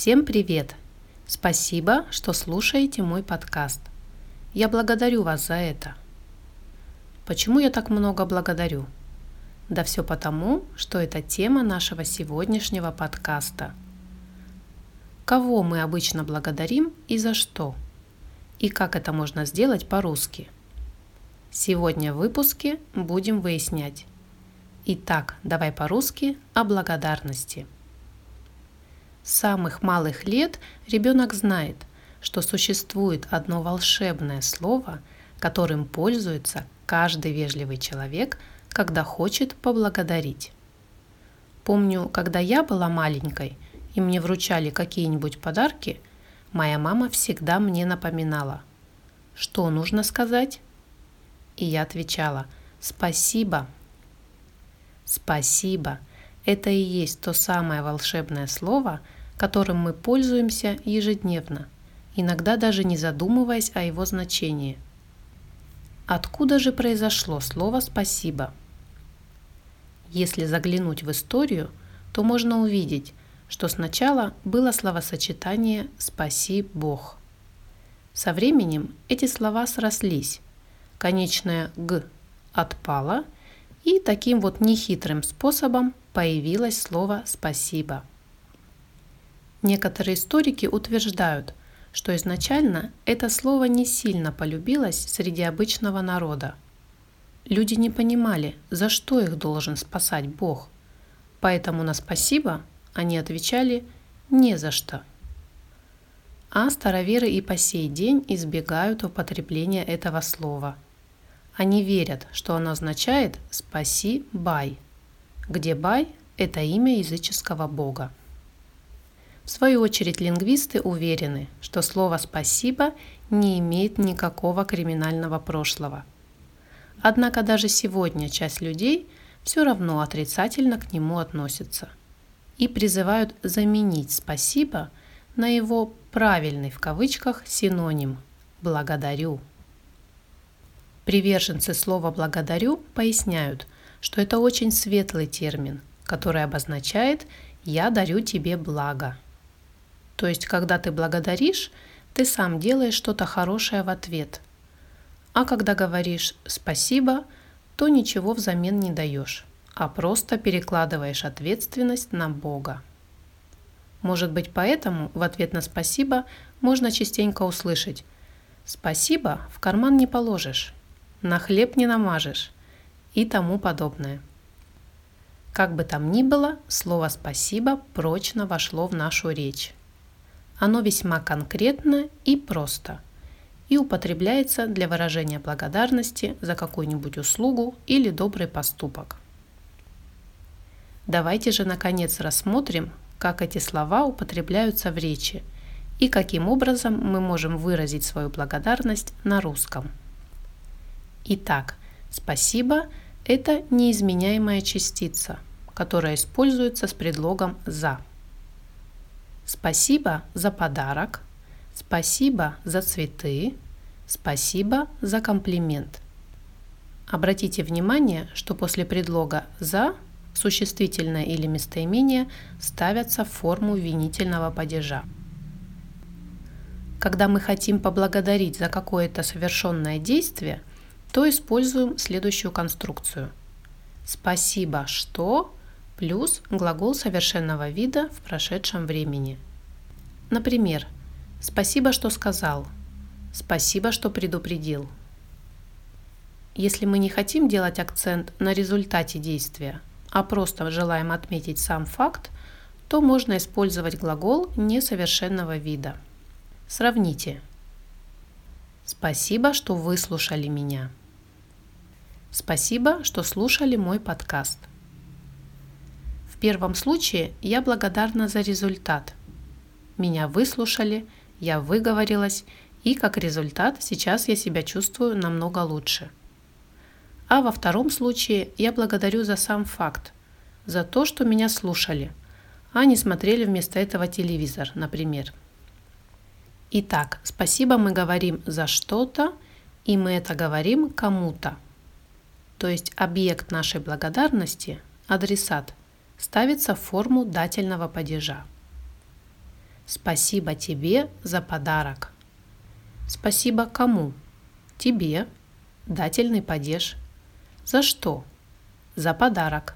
Всем привет! Спасибо, что слушаете мой подкаст. Я благодарю вас за это. Почему я так много благодарю? Да все потому, что это тема нашего сегодняшнего подкаста. Кого мы обычно благодарим и за что? И как это можно сделать по-русски? Сегодня в выпуске будем выяснять. Итак, давай по-русски о благодарности. Самых малых лет ребенок знает, что существует одно волшебное слово, которым пользуется каждый вежливый человек, когда хочет поблагодарить. Помню, когда я была маленькой и мне вручали какие-нибудь подарки, моя мама всегда мне напоминала, что нужно сказать. И я отвечала «Спасибо». Спасибо – это и есть то самое волшебное слово – которым мы пользуемся ежедневно, иногда даже не задумываясь о его значении. Откуда же произошло слово «спасибо»? Если заглянуть в историю, то можно увидеть, что сначала было словосочетание «спаси Бог». Со временем эти слова срослись, конечное «г» отпало, и таким вот нехитрым способом появилось слово «спасибо». Некоторые историки утверждают, что изначально это слово не сильно полюбилось среди обычного народа. Люди не понимали, за что их должен спасать Бог, поэтому на спасибо они отвечали «не за что». А староверы и по сей день избегают употребления этого слова. Они верят, что оно означает «спаси Бай», где Бай – это имя языческого бога. В свою очередь лингвисты уверены, что слово «спасибо» не имеет никакого криминального прошлого. Однако даже сегодня часть людей все равно отрицательно к нему относится и призывают заменить «спасибо» на его правильный в кавычках синоним «благодарю». Приверженцы слова «благодарю» поясняют, что это очень светлый термин, который обозначает «я дарю тебе благо». То есть, когда ты благодаришь, ты сам делаешь что-то хорошее в ответ. А когда говоришь «спасибо», то ничего взамен не даешь, а просто перекладываешь ответственность на Бога. Может быть, поэтому в ответ на «спасибо» можно частенько услышать «спасибо в карман не положишь», «на хлеб не намажешь» и тому подобное. Как бы там ни было, слово «спасибо» прочно вошло в нашу речь. Оно весьма конкретно и просто и употребляется для выражения благодарности за какую-нибудь услугу или добрый поступок. Давайте же наконец рассмотрим, как эти слова употребляются в речи и каким образом мы можем выразить свою благодарность на русском. Итак, спасибо – это неизменяемая частица, которая используется с предлогом «за». Спасибо за подарок. Спасибо за цветы. Спасибо за комплимент. Обратите внимание, что после предлога «за» существительное или местоимение ставятся в форму винительного падежа. Когда мы хотим поблагодарить за какое-то совершенное действие, то используем следующую конструкцию. Спасибо, что плюс глагол совершенного вида в прошедшем времени. Например, «Спасибо, что сказал», «Спасибо, что предупредил». Если мы не хотим делать акцент на результате действия, а просто желаем отметить сам факт, то можно использовать глагол несовершенного вида. Сравните. Спасибо, что выслушали меня. Спасибо, что слушали мой подкаст первом случае я благодарна за результат. Меня выслушали, я выговорилась, и как результат сейчас я себя чувствую намного лучше. А во втором случае я благодарю за сам факт, за то, что меня слушали, а не смотрели вместо этого телевизор, например. Итак, спасибо мы говорим за что-то, и мы это говорим кому-то. То есть объект нашей благодарности – адресат – ставится в форму дательного падежа. Спасибо тебе за подарок. Спасибо кому? Тебе. Дательный падеж. За что? За подарок.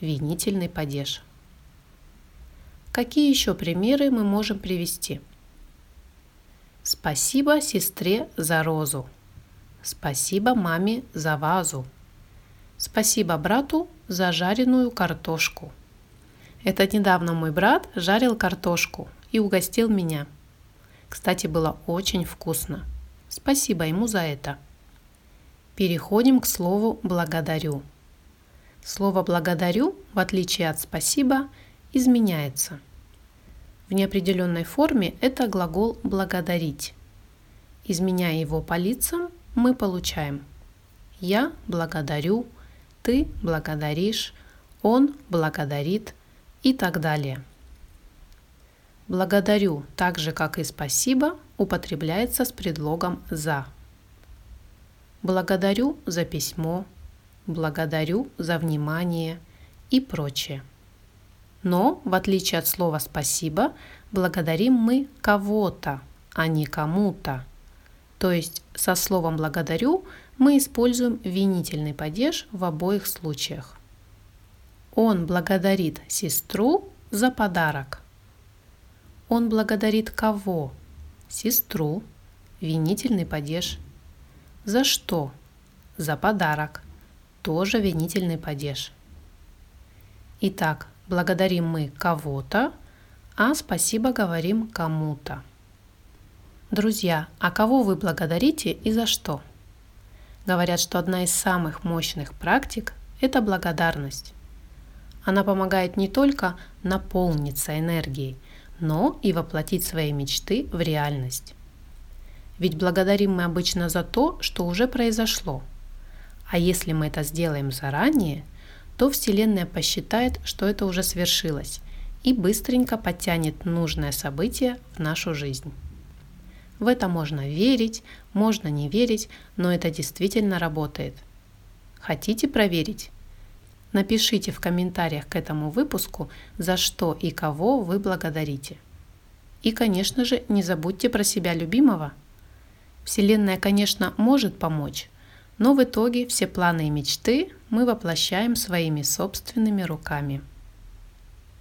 Винительный падеж. Какие еще примеры мы можем привести? Спасибо сестре за розу. Спасибо маме за вазу. Спасибо брату за жареную картошку. Это недавно мой брат жарил картошку и угостил меня. Кстати, было очень вкусно. Спасибо ему за это. Переходим к слову «благодарю». Слово «благодарю», в отличие от «спасибо», изменяется. В неопределенной форме это глагол «благодарить». Изменяя его по лицам, мы получаем «я благодарю», «ты благодаришь», «он благодарит» и так далее. «Благодарю», так же как и «спасибо», употребляется с предлогом «за». «Благодарю за письмо», «благодарю за внимание» и прочее. Но, в отличие от слова «спасибо», благодарим мы кого-то, а не кому-то. То есть со словом «благодарю» мы используем винительный падеж в обоих случаях. Он благодарит сестру за подарок. Он благодарит кого? Сестру. Винительный падеж. За что? За подарок. Тоже винительный падеж. Итак, благодарим мы кого-то, а спасибо говорим кому-то. Друзья, а кого вы благодарите и за что? Говорят, что одна из самых мощных практик – это благодарность. Она помогает не только наполниться энергией, но и воплотить свои мечты в реальность. Ведь благодарим мы обычно за то, что уже произошло. А если мы это сделаем заранее – то Вселенная посчитает, что это уже свершилось, и быстренько подтянет нужное событие в нашу жизнь. В это можно верить, можно не верить, но это действительно работает. Хотите проверить? Напишите в комментариях к этому выпуску, за что и кого вы благодарите. И, конечно же, не забудьте про себя любимого. Вселенная, конечно, может помочь, но в итоге все планы и мечты мы воплощаем своими собственными руками.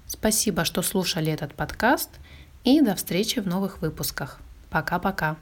Спасибо, что слушали этот подкаст и до встречи в новых выпусках. Пока-пока.